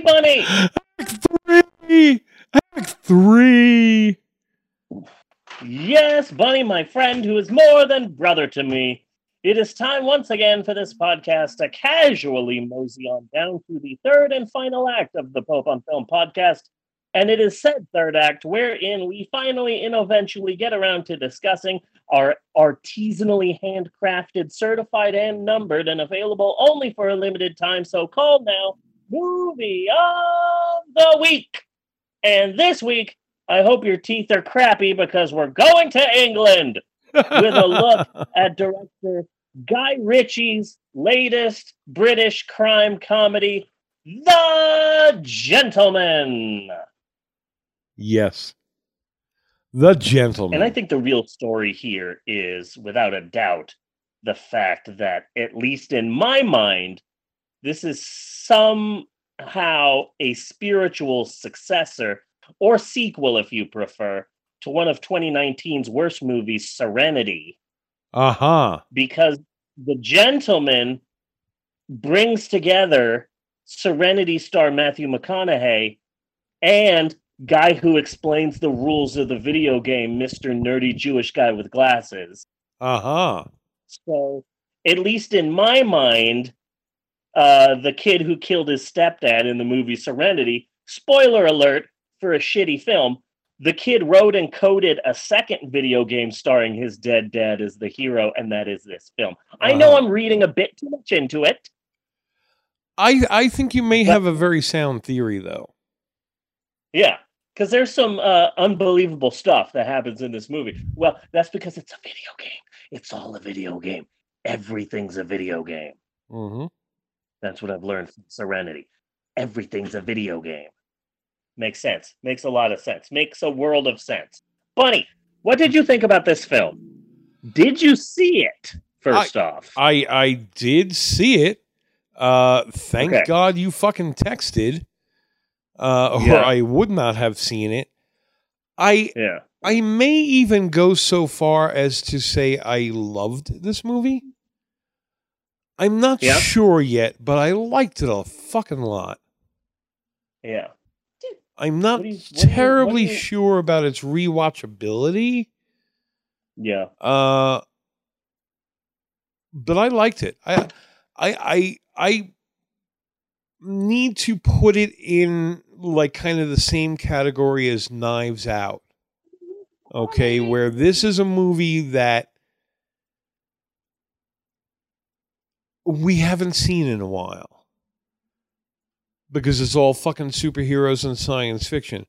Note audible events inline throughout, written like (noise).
Bunny. Act three. Act three. Yes, Bunny, my friend, who is more than brother to me. It is time once again for this podcast to casually mosey on down to the third and final act of the Pope on Film podcast. And it is said third act wherein we finally and eventually get around to discussing our artisanally handcrafted, certified, and numbered, and available only for a limited time. So called now movie of the week. And this week, I hope your teeth are crappy because we're going to England with a look (laughs) at director Guy Ritchie's latest British crime comedy, The Gentlemen. Yes. The gentlemen. And I think the real story here is, without a doubt, the fact that, at least in my mind, this is somehow a spiritual successor or sequel, if you prefer, to one of 2019's worst movies, Serenity. Uh huh. Because The Gentlemen brings together Serenity star Matthew McConaughey and guy who explains the rules of the video game, Mr. Nerdy Jewish Guy with Glasses. Uh huh. So, at least in my mind, uh, the kid who killed his stepdad in the movie Serenity, spoiler alert for a shitty film, the kid wrote and coded a second video game starring his dead dad as the hero, and that is this film. I know Uh-huh. I'm reading a bit too much into it. I I think you may But- have a very sound theory though. Yeah, because there's some uh, unbelievable stuff that happens in this movie. Well, that's because it's a video game. It's all a video game. Everything's a video game. Mm-hmm. That's what I've learned from Serenity. Everything's a video game. Makes sense. Makes a lot of sense. Makes a world of sense. Bunny, what did you think about this film? Did you see it? First off, I I did see it. Uh, thank Okay. God you fucking texted, uh, or Yeah. I would not have seen it. I yeah. I may even go so far as to say I loved this movie. I'm not Yeah. sure yet, but I liked it a fucking lot. Yeah. I'm not What you- what do you- terribly you- sure about its rewatchability. Yeah. Uh, but I liked it. I, I, I, I need to put it in like kind of the same category as Knives Out. Okay, where this is a movie that we haven't seen in a while because it's all fucking superheroes and science fiction.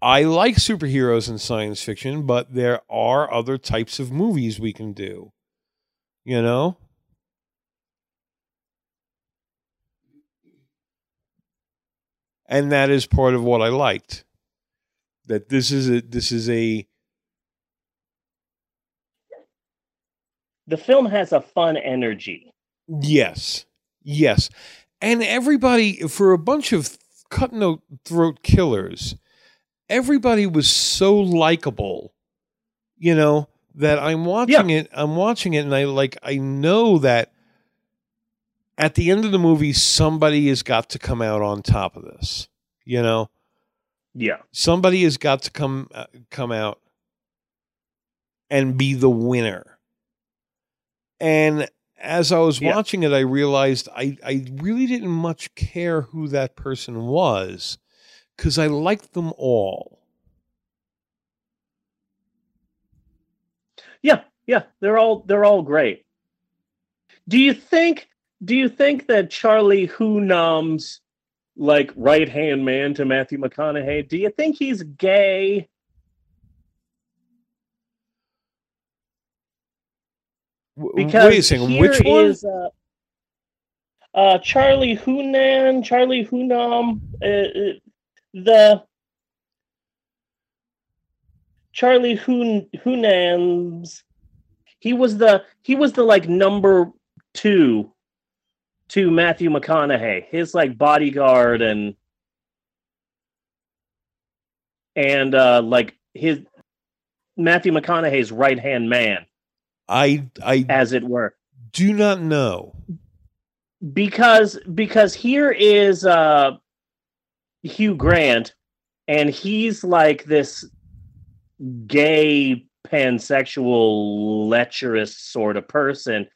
I like superheroes and science fiction, but there are other types of movies we can do. You know? And that is part of what I liked. That this is a this is a The film has a fun energy. Yes. Yes. And everybody, for a bunch of cut throat killers, everybody was so likable, you know, that I'm watching it. I'm watching it and I like, I know that at the end of the movie, somebody has got to come out on top of this, you know? Yeah. somebody has got to come uh, come out and be the winner. And as I was Yeah. watching it, I realized I, I really didn't much care who that person was because I liked them all. Yeah, yeah, they're all they're all great. Do you think do you think that Charlie Hunnam's like right hand man to Matthew McConaughey, do you think he's gay? Because Wait a second, here which one? is, uh, uh, Charlie Hunnam, Charlie Hunnam, uh, uh, the Charlie Hun Hunnam's. He was the he was the like number two to Matthew McConaughey, his like bodyguard and and uh like his Matthew McConaughey's right hand man, I I as it were. do not know. because because here is uh Hugh Grant, and he's like this gay pansexual lecherous sort of person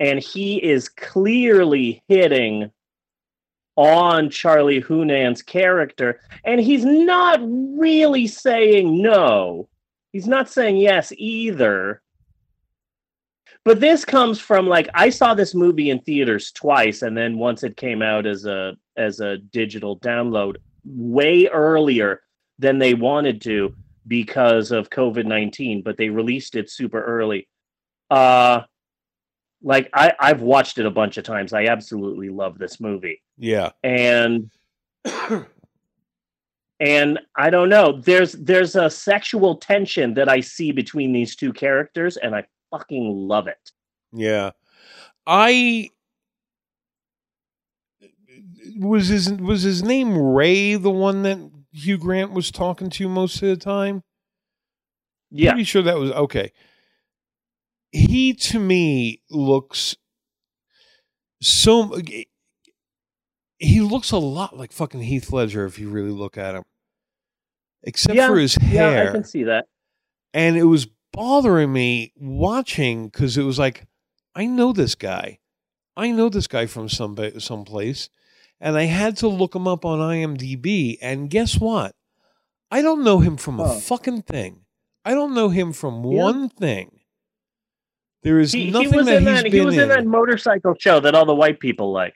and he is clearly hitting on Charlie Hunnam's character and he's not really saying no he's not saying yes either but this comes from like I saw this movie in theaters twice and then once it came out as a as a digital download way earlier than they wanted to because of COVID 19, but they released it super early. Uh, like I, I've watched it a bunch of times. I absolutely love this movie. Yeah. And (clears throat) and I don't know. There's there's a sexual tension that I see between these two characters, and I fucking love it. Yeah. I was his was his name Ray the one that Hugh Grant was talking to most of the time? Yeah. Pretty sure that was okay. He to me looks so he looks a lot like fucking Heath Ledger if you really look at him. Except yeah, for his hair. Yeah, I can see that. And it was bothering me watching because it was like, I know this guy. I know this guy from some someplace and I had to look him up on IMDb. And guess what? I don't know him from a fucking thing. I don't know him from yeah. one thing. There is he, nothing he was that in he's that, He was in. in that motorcycle show that all the white people like.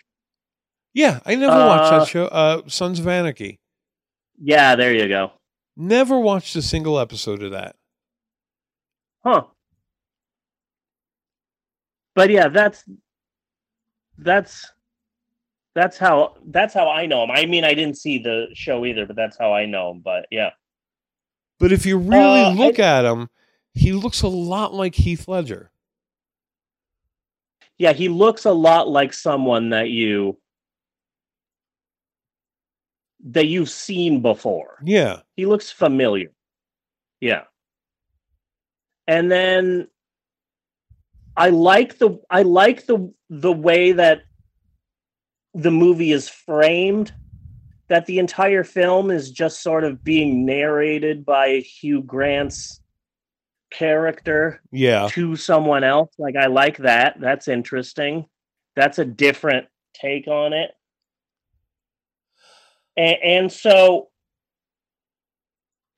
Yeah, I never uh, watched that show. Uh, Sons of Anarchy. Yeah, there you go. Never watched a single episode of that. Huh. But yeah, that's that's that's how that's how I know him. I mean, I didn't see the show either, but that's how I know him. But yeah. But if you really Uh, look I- at him, he looks a lot like Heath Ledger. Yeah, he looks a lot like someone that you that you've seen before. Yeah. He looks familiar. Yeah. And then I like the I like the the way that the movie is framed that the entire film is just sort of being narrated by Hugh Grant's character Yeah. to someone else. Like I like that. That's interesting. That's a different take on it. And, and so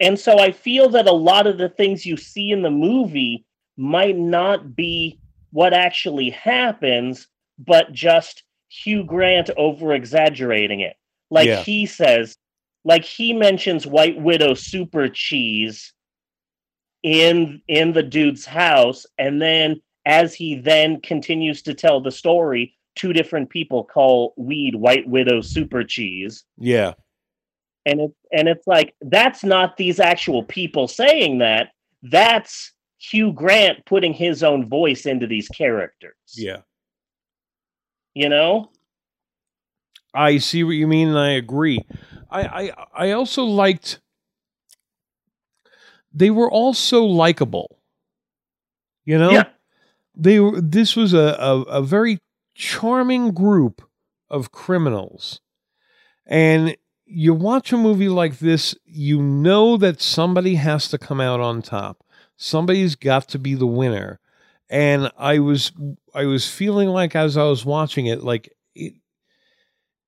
and so I feel that a lot of the things you see in the movie might not be what actually happens, but just Hugh Grant over exaggerating it. Like Yeah. he says, like he mentions White Widow super cheese in in the dude's house and then as he then continues to tell the story two different people call weed white widow super cheese Yeah. And it and it's like that's not these actual people saying that that's Hugh Grant putting his own voice into these characters Yeah. you know I see what you mean, and I agree. I I, I also liked. They were all so likable. You know, yeah they were. This was a, a a very charming group of criminals, and you watch a movie like this, you know that somebody has to come out on top. Somebody's got to be the winner. And I was I was feeling like as I was watching it, like it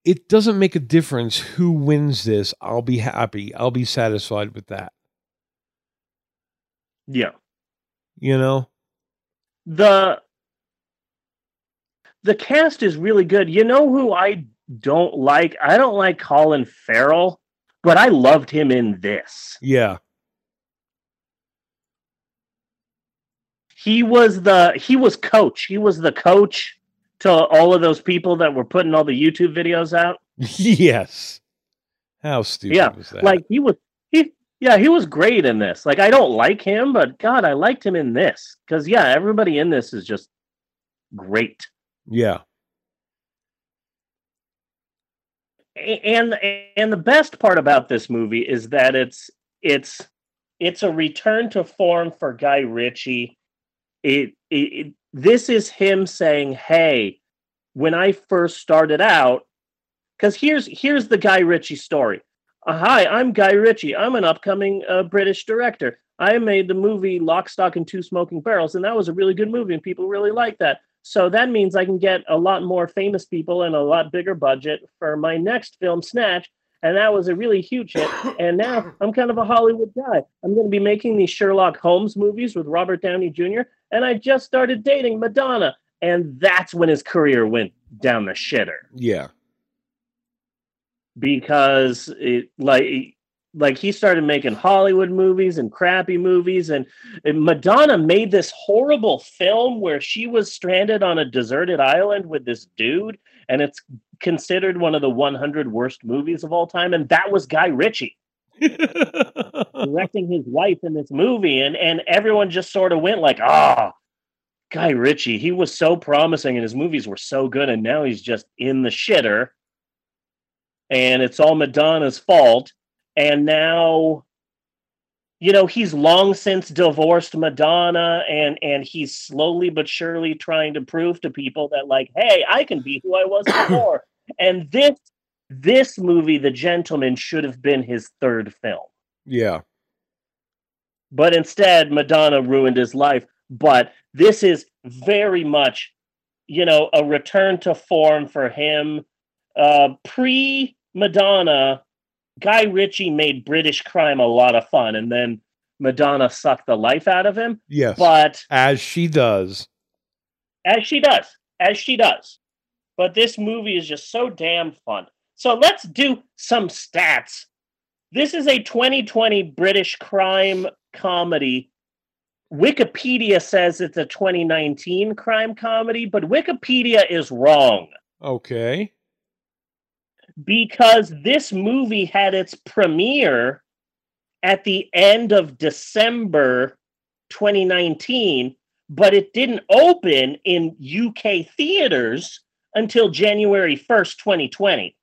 it doesn't make a difference who wins this. I'll be happy. I'll be satisfied with that. yeah You know? the the cast is really good you know who I don't like I don't like Colin Farrell but I loved him in this Yeah. he was the he was coach he was the coach to all of those people that were putting all the youtube videos out (laughs) yes. How stupid Yeah, was that? like he was he yeah he was great in this like i don't like him but god i liked him in this because yeah everybody in this is just great yeah. A- and and the best part about this movie is that it's it's it's a return to form for guy ritchie it, it, it this is him saying hey when i first started out because here's here's the guy ritchie story Uh, Hi, I'm Guy Ritchie. I'm an upcoming uh, British director. I made the movie Lock, Stock, and Two Smoking Barrels, and that was a really good movie, and people really like that. So that means I can get a lot more famous people and a lot bigger budget for my next film, Snatch. And that was a really huge hit. And now I'm kind of a Hollywood guy. I'm going to be making these Sherlock Holmes movies with Robert Downey Jr. And I just started dating Madonna. And that's when his career went down the shitter Yeah. because it like like he started making Hollywood movies and crappy movies and, and Madonna made this horrible film where she was stranded on a deserted island with this dude and it's considered one of the 100 worst movies of all time and that was Guy Ritchie. (laughs) Directing his wife in this movie and and everyone just sort of went like ah Guy Ritchie he was so promising and his movies were so good and now he's just in the shitter and it's all Madonna's fault and now you know he's long since divorced Madonna and and he's slowly but surely trying to prove to people that like hey I can be who I was (coughs) before and this this movie The Gentlemen should have been his third film yeah. but instead Madonna ruined his life. But this is very much, you know, a return to form for him. Uh, Pre Madonna, Guy Ritchie made British crime a lot of fun, and then Madonna sucked the life out of him. Yes. But As she does. as she does, as she does. But this movie is just so damn fun. So let's do some stats. This is a 2020 British crime comedy. Wikipedia says it's a 2019 crime comedy, but Wikipedia is wrong Okay. Because this movie had its premiere at the end of December 2019, but it didn't open in UK theaters until January 1st, 2020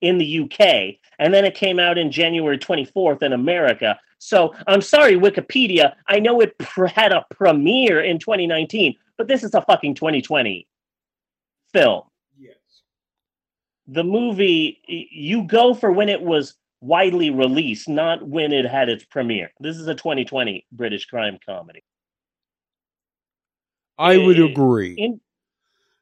in the UK. And then it came out in January 24th in America. So I'm sorry, Wikipedia. I know it pr- had a premiere in 2019, but this is a fucking 2020 film. The movie you go for when it was widely released not when it had its premiere this is a 2020 british crime comedy I would Eh, agree. in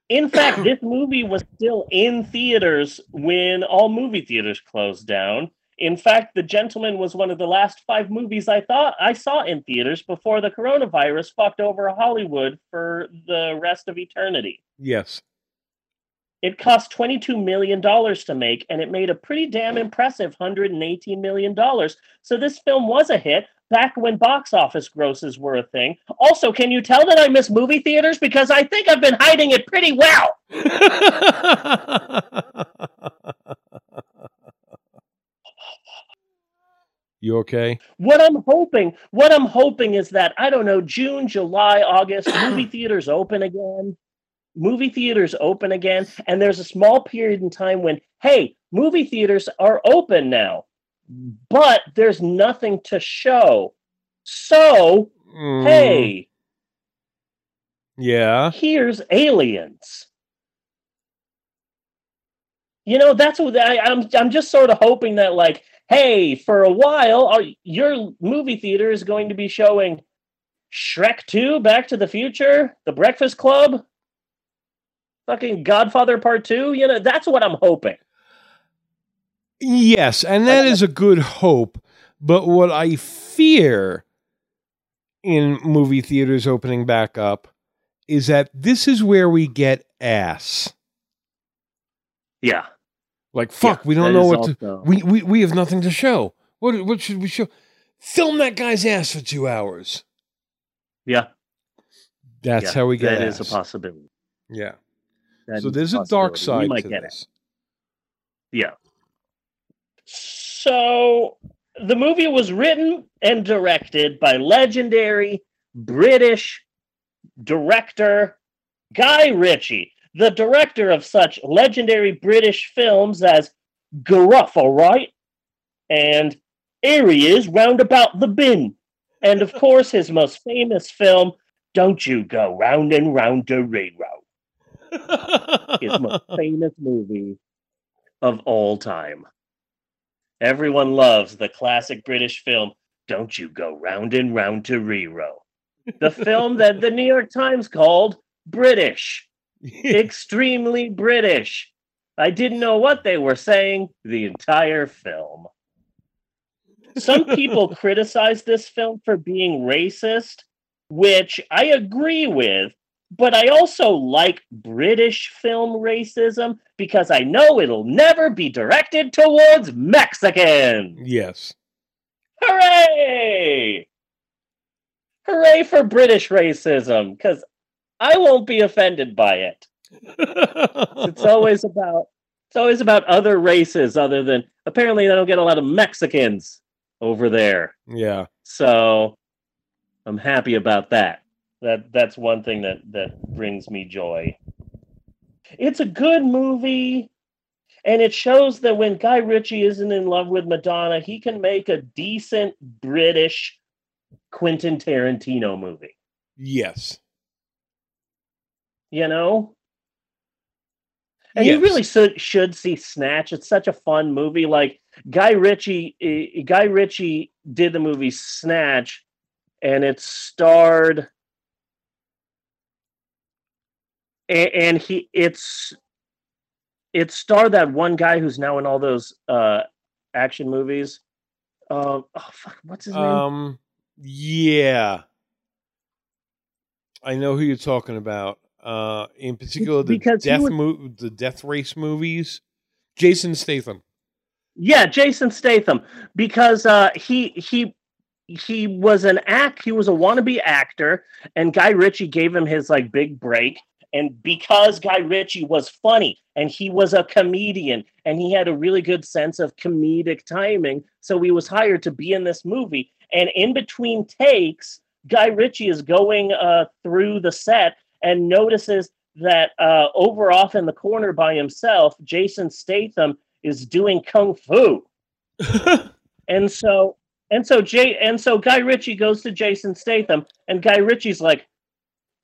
in fact this movie was still in theaters when all movie theaters closed down in fact the gentlemen was one of the last five movies i thought i saw in theaters before the coronavirus fucked over hollywood for the rest of eternity yes. It cost $22 million to make, and it made a pretty damn impressive $118 million. So this film was a hit back when box office grosses were a thing. Also, can you tell that I miss movie theaters? Because I think I've been hiding it pretty well. (laughs) you okay? What I'm hoping, what I'm hoping is that, I don't know, June, July, August, movie (clears throat) theaters open again. Movie theaters open again, and there's a small period in time when, hey, movie theaters are open now, but there's nothing to show. So, Mm, hey, Yeah. here's aliens. You know, that's what I, I'm. I'm just sort of hoping that, like, hey, for a while, your movie theater is going to be showing Shrek Two, Back to the Future, The Breakfast Club, fucking Godfather Part Two. You know, that's what I'm hoping. Yes, and that is a good hope. But what I fear in movie theaters opening back up is that this is where we get ass. Yeah, Like fuck, Yeah, we don't know what to. also- We, we we have nothing to show. What what should we show? Film that guy's ass for two hours. yeah, That's yeah, how we get That ass. is a possibility. yeah. That so is there's a dark side We might to get it. Yeah. So the movie was written and directed by legendary British director Guy Ritchie, the director of such legendary British films as Gruff, all right? And here he is, roundabout the bin. And of course, his most famous film, Don't You Go Round and Round the Railroad, his most famous movie of all time. Everyone loves the classic British film, Don't You Go Round and Round to Rero. The film that the New York Times called British, (laughs) extremely British. I didn't know what they were saying the entire film. Some people (laughs) criticize this film for being racist, which I agree with, but I also like British film racism because I know it'll never be directed towards Mexicans. Yes. Hooray! Hooray for British racism because I won't be offended by it. It's (laughs) always about it's always about other races other than apparently they don't get a lot of Mexicans over there. yeah. So I'm happy about that. That that's one thing that that brings me joy. It's a good movie, and it shows that when Guy Ritchie isn't in love with Madonna, he can make a decent British Quentin Tarantino movie. Yes. You know. And you really should should see Snatch. It's such a fun movie. Like Guy Ritchie, eh, Guy Ritchie did the movie Snatch, and it starred, and, and he it's it starred that one guy who's now in all those uh action movies. Uh, oh fuck, what's his name? Um. Yeah. I know who you're talking about. Uh, in particular, the death was- mo- the death race movies. Jason Statham. Yeah, Jason Statham, because uh, he he he was an act. He was a wannabe actor, and Guy Ritchie gave him his like big break. And because Guy Ritchie was funny and he was a comedian and he had a really good sense of comedic timing, so he was hired to be in this movie. And in between takes, Guy Ritchie is going uh, through the set and notices that uh, over off in the corner by himself, Jason Statham is doing kung fu. (laughs) And so and so Jay and so Guy Ritchie goes to Jason Statham and Guy Ritchie's like,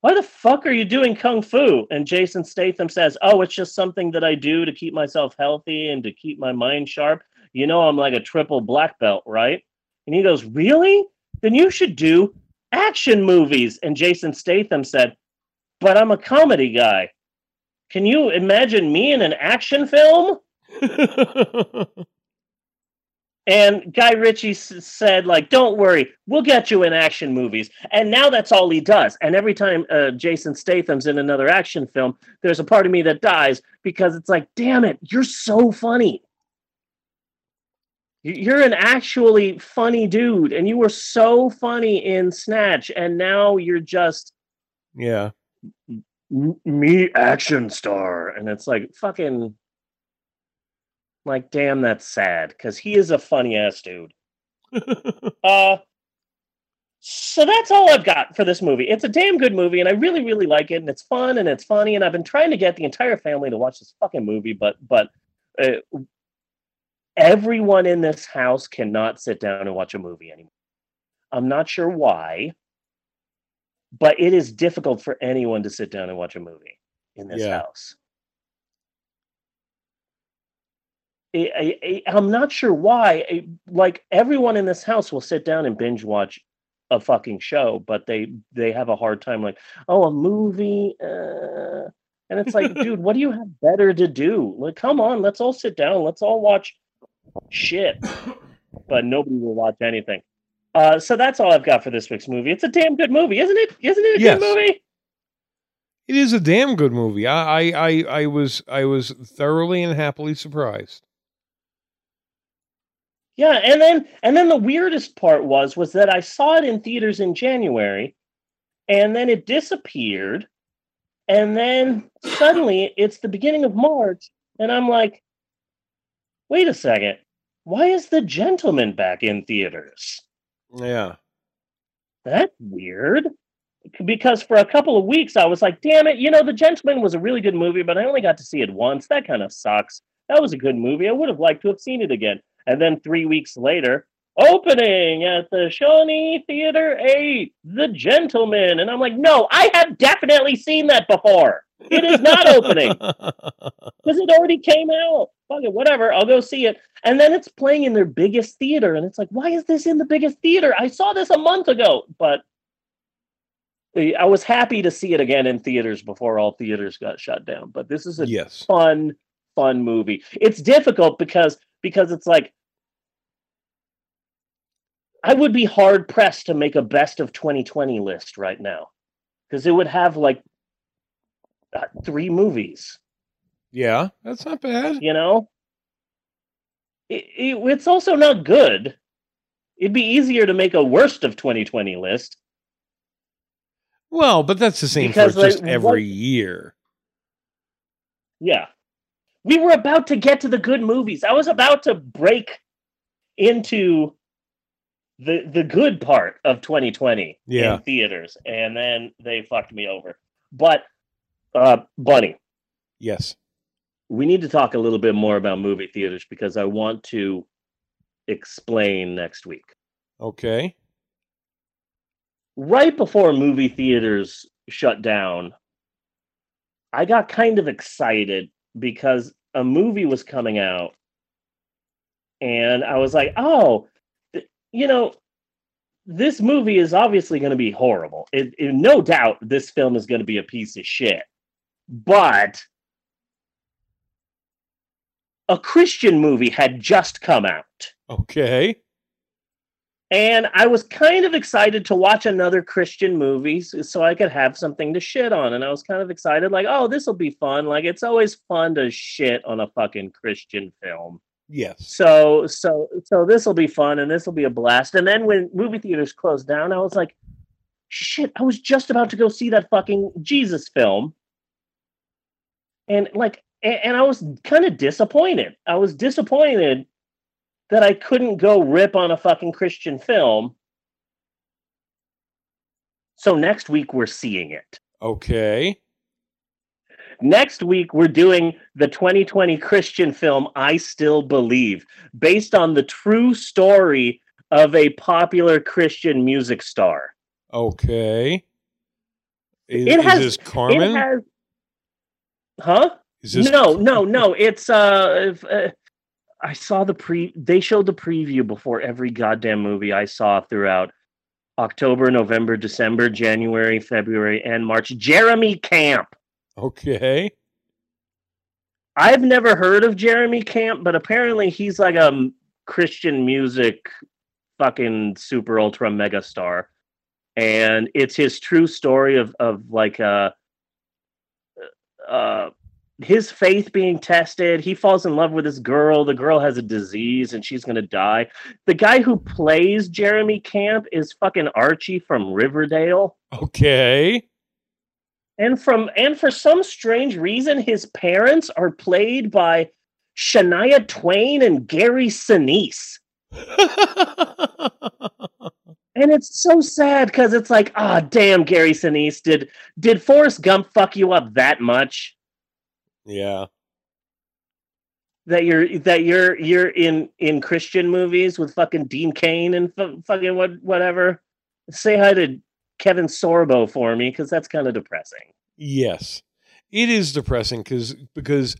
"Why the fuck are you doing kung fu?" And Jason Statham says, "Oh, it's just something that I do to keep myself healthy and to keep my mind sharp. You know, I'm like a triple black belt, right?" And he goes, "Really? Then you should do action movies." And Jason Statham said, "But I'm a comedy guy. Can you imagine me in an action film?" (laughs) And Guy Ritchie s- said, like, don't worry, we'll get you in action movies. And now that's all he does. And every time uh, Jason Statham's in another action film, there's a part of me that dies because it's like, damn it, you're so funny. You're an actually funny dude, and you were so funny in Snatch, and now you're just yeah. m- me action star. And it's like, fucking, like, damn, that's sad because he is a funny ass dude. (laughs) Uh, so that's all I've got for this movie. It's a damn good movie, and I really, really like it, and it's fun and it's funny. And I've been trying to get the entire family to watch this fucking movie, but but uh, everyone in this house cannot sit down and watch a movie anymore. I'm not sure why, but it is difficult for anyone to sit down and watch a movie in this Yeah. house. I, I, I'm not sure why. I- Like everyone in this house will sit down and binge watch a fucking show, but they they have a hard time. Like, oh, a movie, uh... and it's like, (laughs) dude, what do you have better to do? Like, come on, let's all sit down, let's all watch shit. But nobody will watch anything. Uh, so that's all I've got for this week's movie. It's a damn good movie, isn't it? Isn't it a Yes. good movie? It is a damn good movie. I, I, I, I was, I was thoroughly and happily surprised. Yeah, and then and then the weirdest part was was that I saw it in theaters in January, and then it disappeared, and then suddenly it's the beginning of March, and I'm like, wait a second, why is the gentlemen back in theaters? Yeah. That's weird. Because for a couple of weeks I was like, damn it, you know, The Gentlemen was a really good movie, but I only got to see it once. That kind of sucks. That was a good movie. I would have liked to have seen it again. And then three weeks later, opening at the Shawnee Theater 8, The Gentlemen. And I'm like, no, I have definitely seen that before. It is not opening (laughs) because it already came out. Fuck it, whatever. I'll go see it. And then it's playing in their biggest theater, and it's like, why is this in the biggest theater? I saw this a month ago, but I was happy to see it again in theaters before all theaters got shut down. But this is a yes. fun, fun movie. It's difficult because because it's like I would be hard pressed to make a best of 2020 list right now because it would have like uh, three movies. Yeah, that's not bad. You know, it, it, it's also not good. It'd be easier to make a worst of 2020 list. Well, but that's the same because, for just every what, year. Yeah. We were about to get to the good movies. I was about to break into the the good part of 2020 yeah. in theaters, and then they fucked me over. But uh, Bunny, yes, we need to talk a little bit more about movie theaters because I want to explain next week. Okay. Right before movie theaters shut down, I got kind of excited because a movie was coming out and I was like, "Oh, you know, this movie is obviously going to be horrible. It, it, no doubt this film is going to be a piece of shit. But a Christian movie had just come out. Okay. And I was kind of excited to watch another Christian movie so I could have something to shit on. And I was kind of excited, like, oh, this will be fun. Like, it's always fun to shit on a fucking Christian film. Yes. So so so this will be fun and this will be a blast. And then when movie theaters closed down, I was like, shit, I was just about to go see that fucking Jesus film. And like and, and I was kind of disappointed. I was disappointed that I couldn't go rip on a fucking Christian film. So next week we're seeing it. Okay. Next week, we're doing the 2020 Christian film I Still Believe, based on the true story of a popular Christian music star. Okay. Is, it has, is this Carmen? It has, huh? Is this no, no, no. It's uh, uh, I saw the pre. They showed the preview before every goddamn movie I saw throughout October, November, December, January, February, and March. Jeremy Camp. Okay. I've never heard of Jeremy Camp, but apparently he's like a Christian music fucking super ultra mega star. And it's his true story of of like uh uh his faith being tested. He falls in love with this girl. The girl has a disease and she's going to die. The guy who plays Jeremy Camp is fucking Archie from Riverdale. Okay and from and for some strange reason his parents are played by Shania Twain and Gary Sinise. (laughs) and it's so sad because it's like, ah, oh, damn, Gary Sinise, did did Forrest Gump fuck you up that much? Yeah. That you're that you're you're in in Christian movies with fucking Dean Cain and f- fucking what whatever. Say hi to Kevin Sorbo for me because that's kind of depressing. Yes, it is depressing because because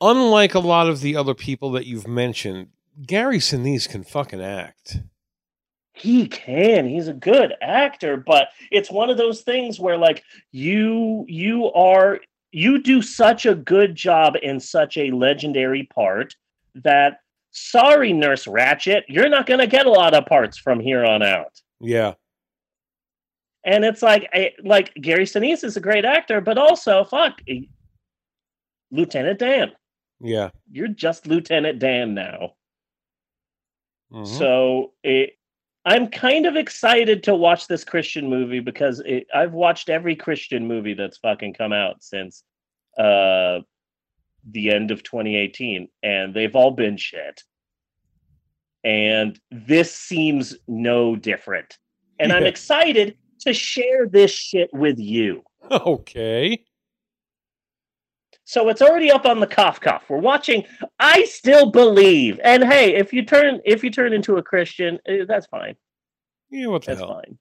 unlike a lot of the other people that you've mentioned, Gary Sinise can fucking act. He can. He's a good actor, but it's one of those things where like you you are you do such a good job in such a legendary part that sorry nurse Ratched you're not going to get a lot of parts from here on out yeah and it's like, I, like Gary Sinise is a great actor, but also fuck Lieutenant Dan. Yeah, you're just Lieutenant Dan now. Mm-hmm. So it, I'm kind of excited to watch this Christian movie because it, I've watched every Christian movie that's fucking come out since uh, the end of 2018, and they've all been shit. And this seems no different. And. I'm excited to share this shit with you. (laughs) Okay. So it's already up on the cough cough. We're watching I Still Believe. And hey, if you turn if you turn into a Christian, eh, that's fine. Yeah, what the that's hell? fine.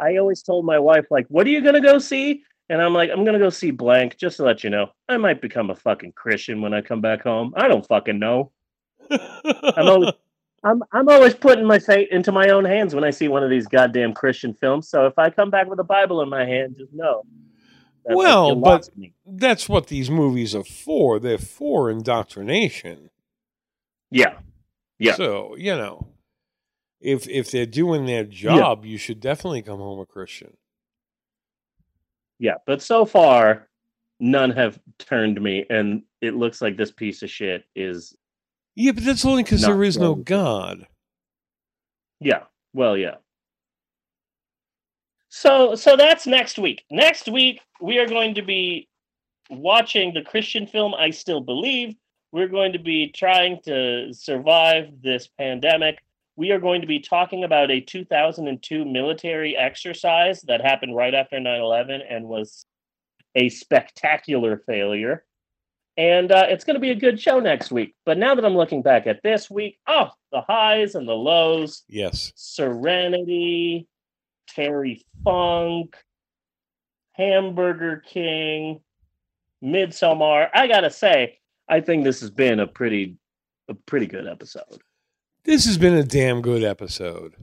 I always told my wife, like, what are you gonna go see? and I'm like, I'm gonna go see blank just to let you know. I might become a fucking Christian when I come back home. I don't fucking know. I'm always, (laughs) I'm, I'm always putting my fate into my own hands when I see one of these goddamn Christian films. So if I come back with a Bible in my hand, just know. That, Well, but-. That's what these movies are for. They're for indoctrination. yeah, Yeah. So, you know, if if they're doing their job, you should definitely come home a Christian. yeah. But so far, none have turned me, and it looks like this piece of shit is Yeah, but that's only because there is no. God. Yeah. Well, yeah. So so that's next week. Next week we are going to be watching the Christian film I Still Believe. We're going to be trying to survive this pandemic. We are going to be talking about a 2002 military exercise that happened right after 9/11 and was a spectacular failure. And uh, it's going to be a good show next week. But now that I'm looking back at this week, oh, the highs and the lows. Yes. Serenity, Terry Funk, Hamburger King, Midsommar. I gotta say, I think this has been a pretty, a pretty good episode. This has been a damn good episode.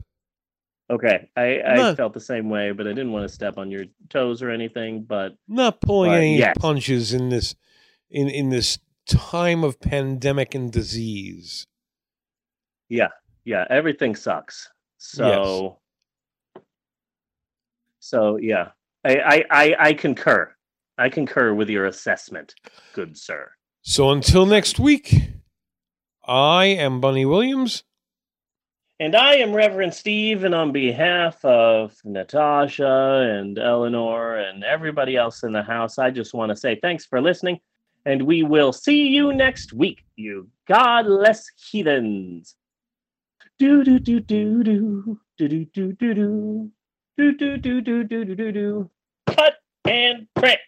Okay, I, I None. felt the same way, but I didn't want to step on your toes or anything. But Not pulling But any yes. punches in this in in this time of pandemic and disease. Yeah, yeah, everything sucks. So, so yeah, I, I, I, I concur. I concur with your assessment, good sir. So until next week, I am Bunny Williams. And I am Reverend Steve, and on behalf of Natasha and Eleanor and everybody else in the house, I just want to say thanks for listening, and we will see you next week, you godless heathens. Do do do do do do do do do do do do do do do do do. Cut and print.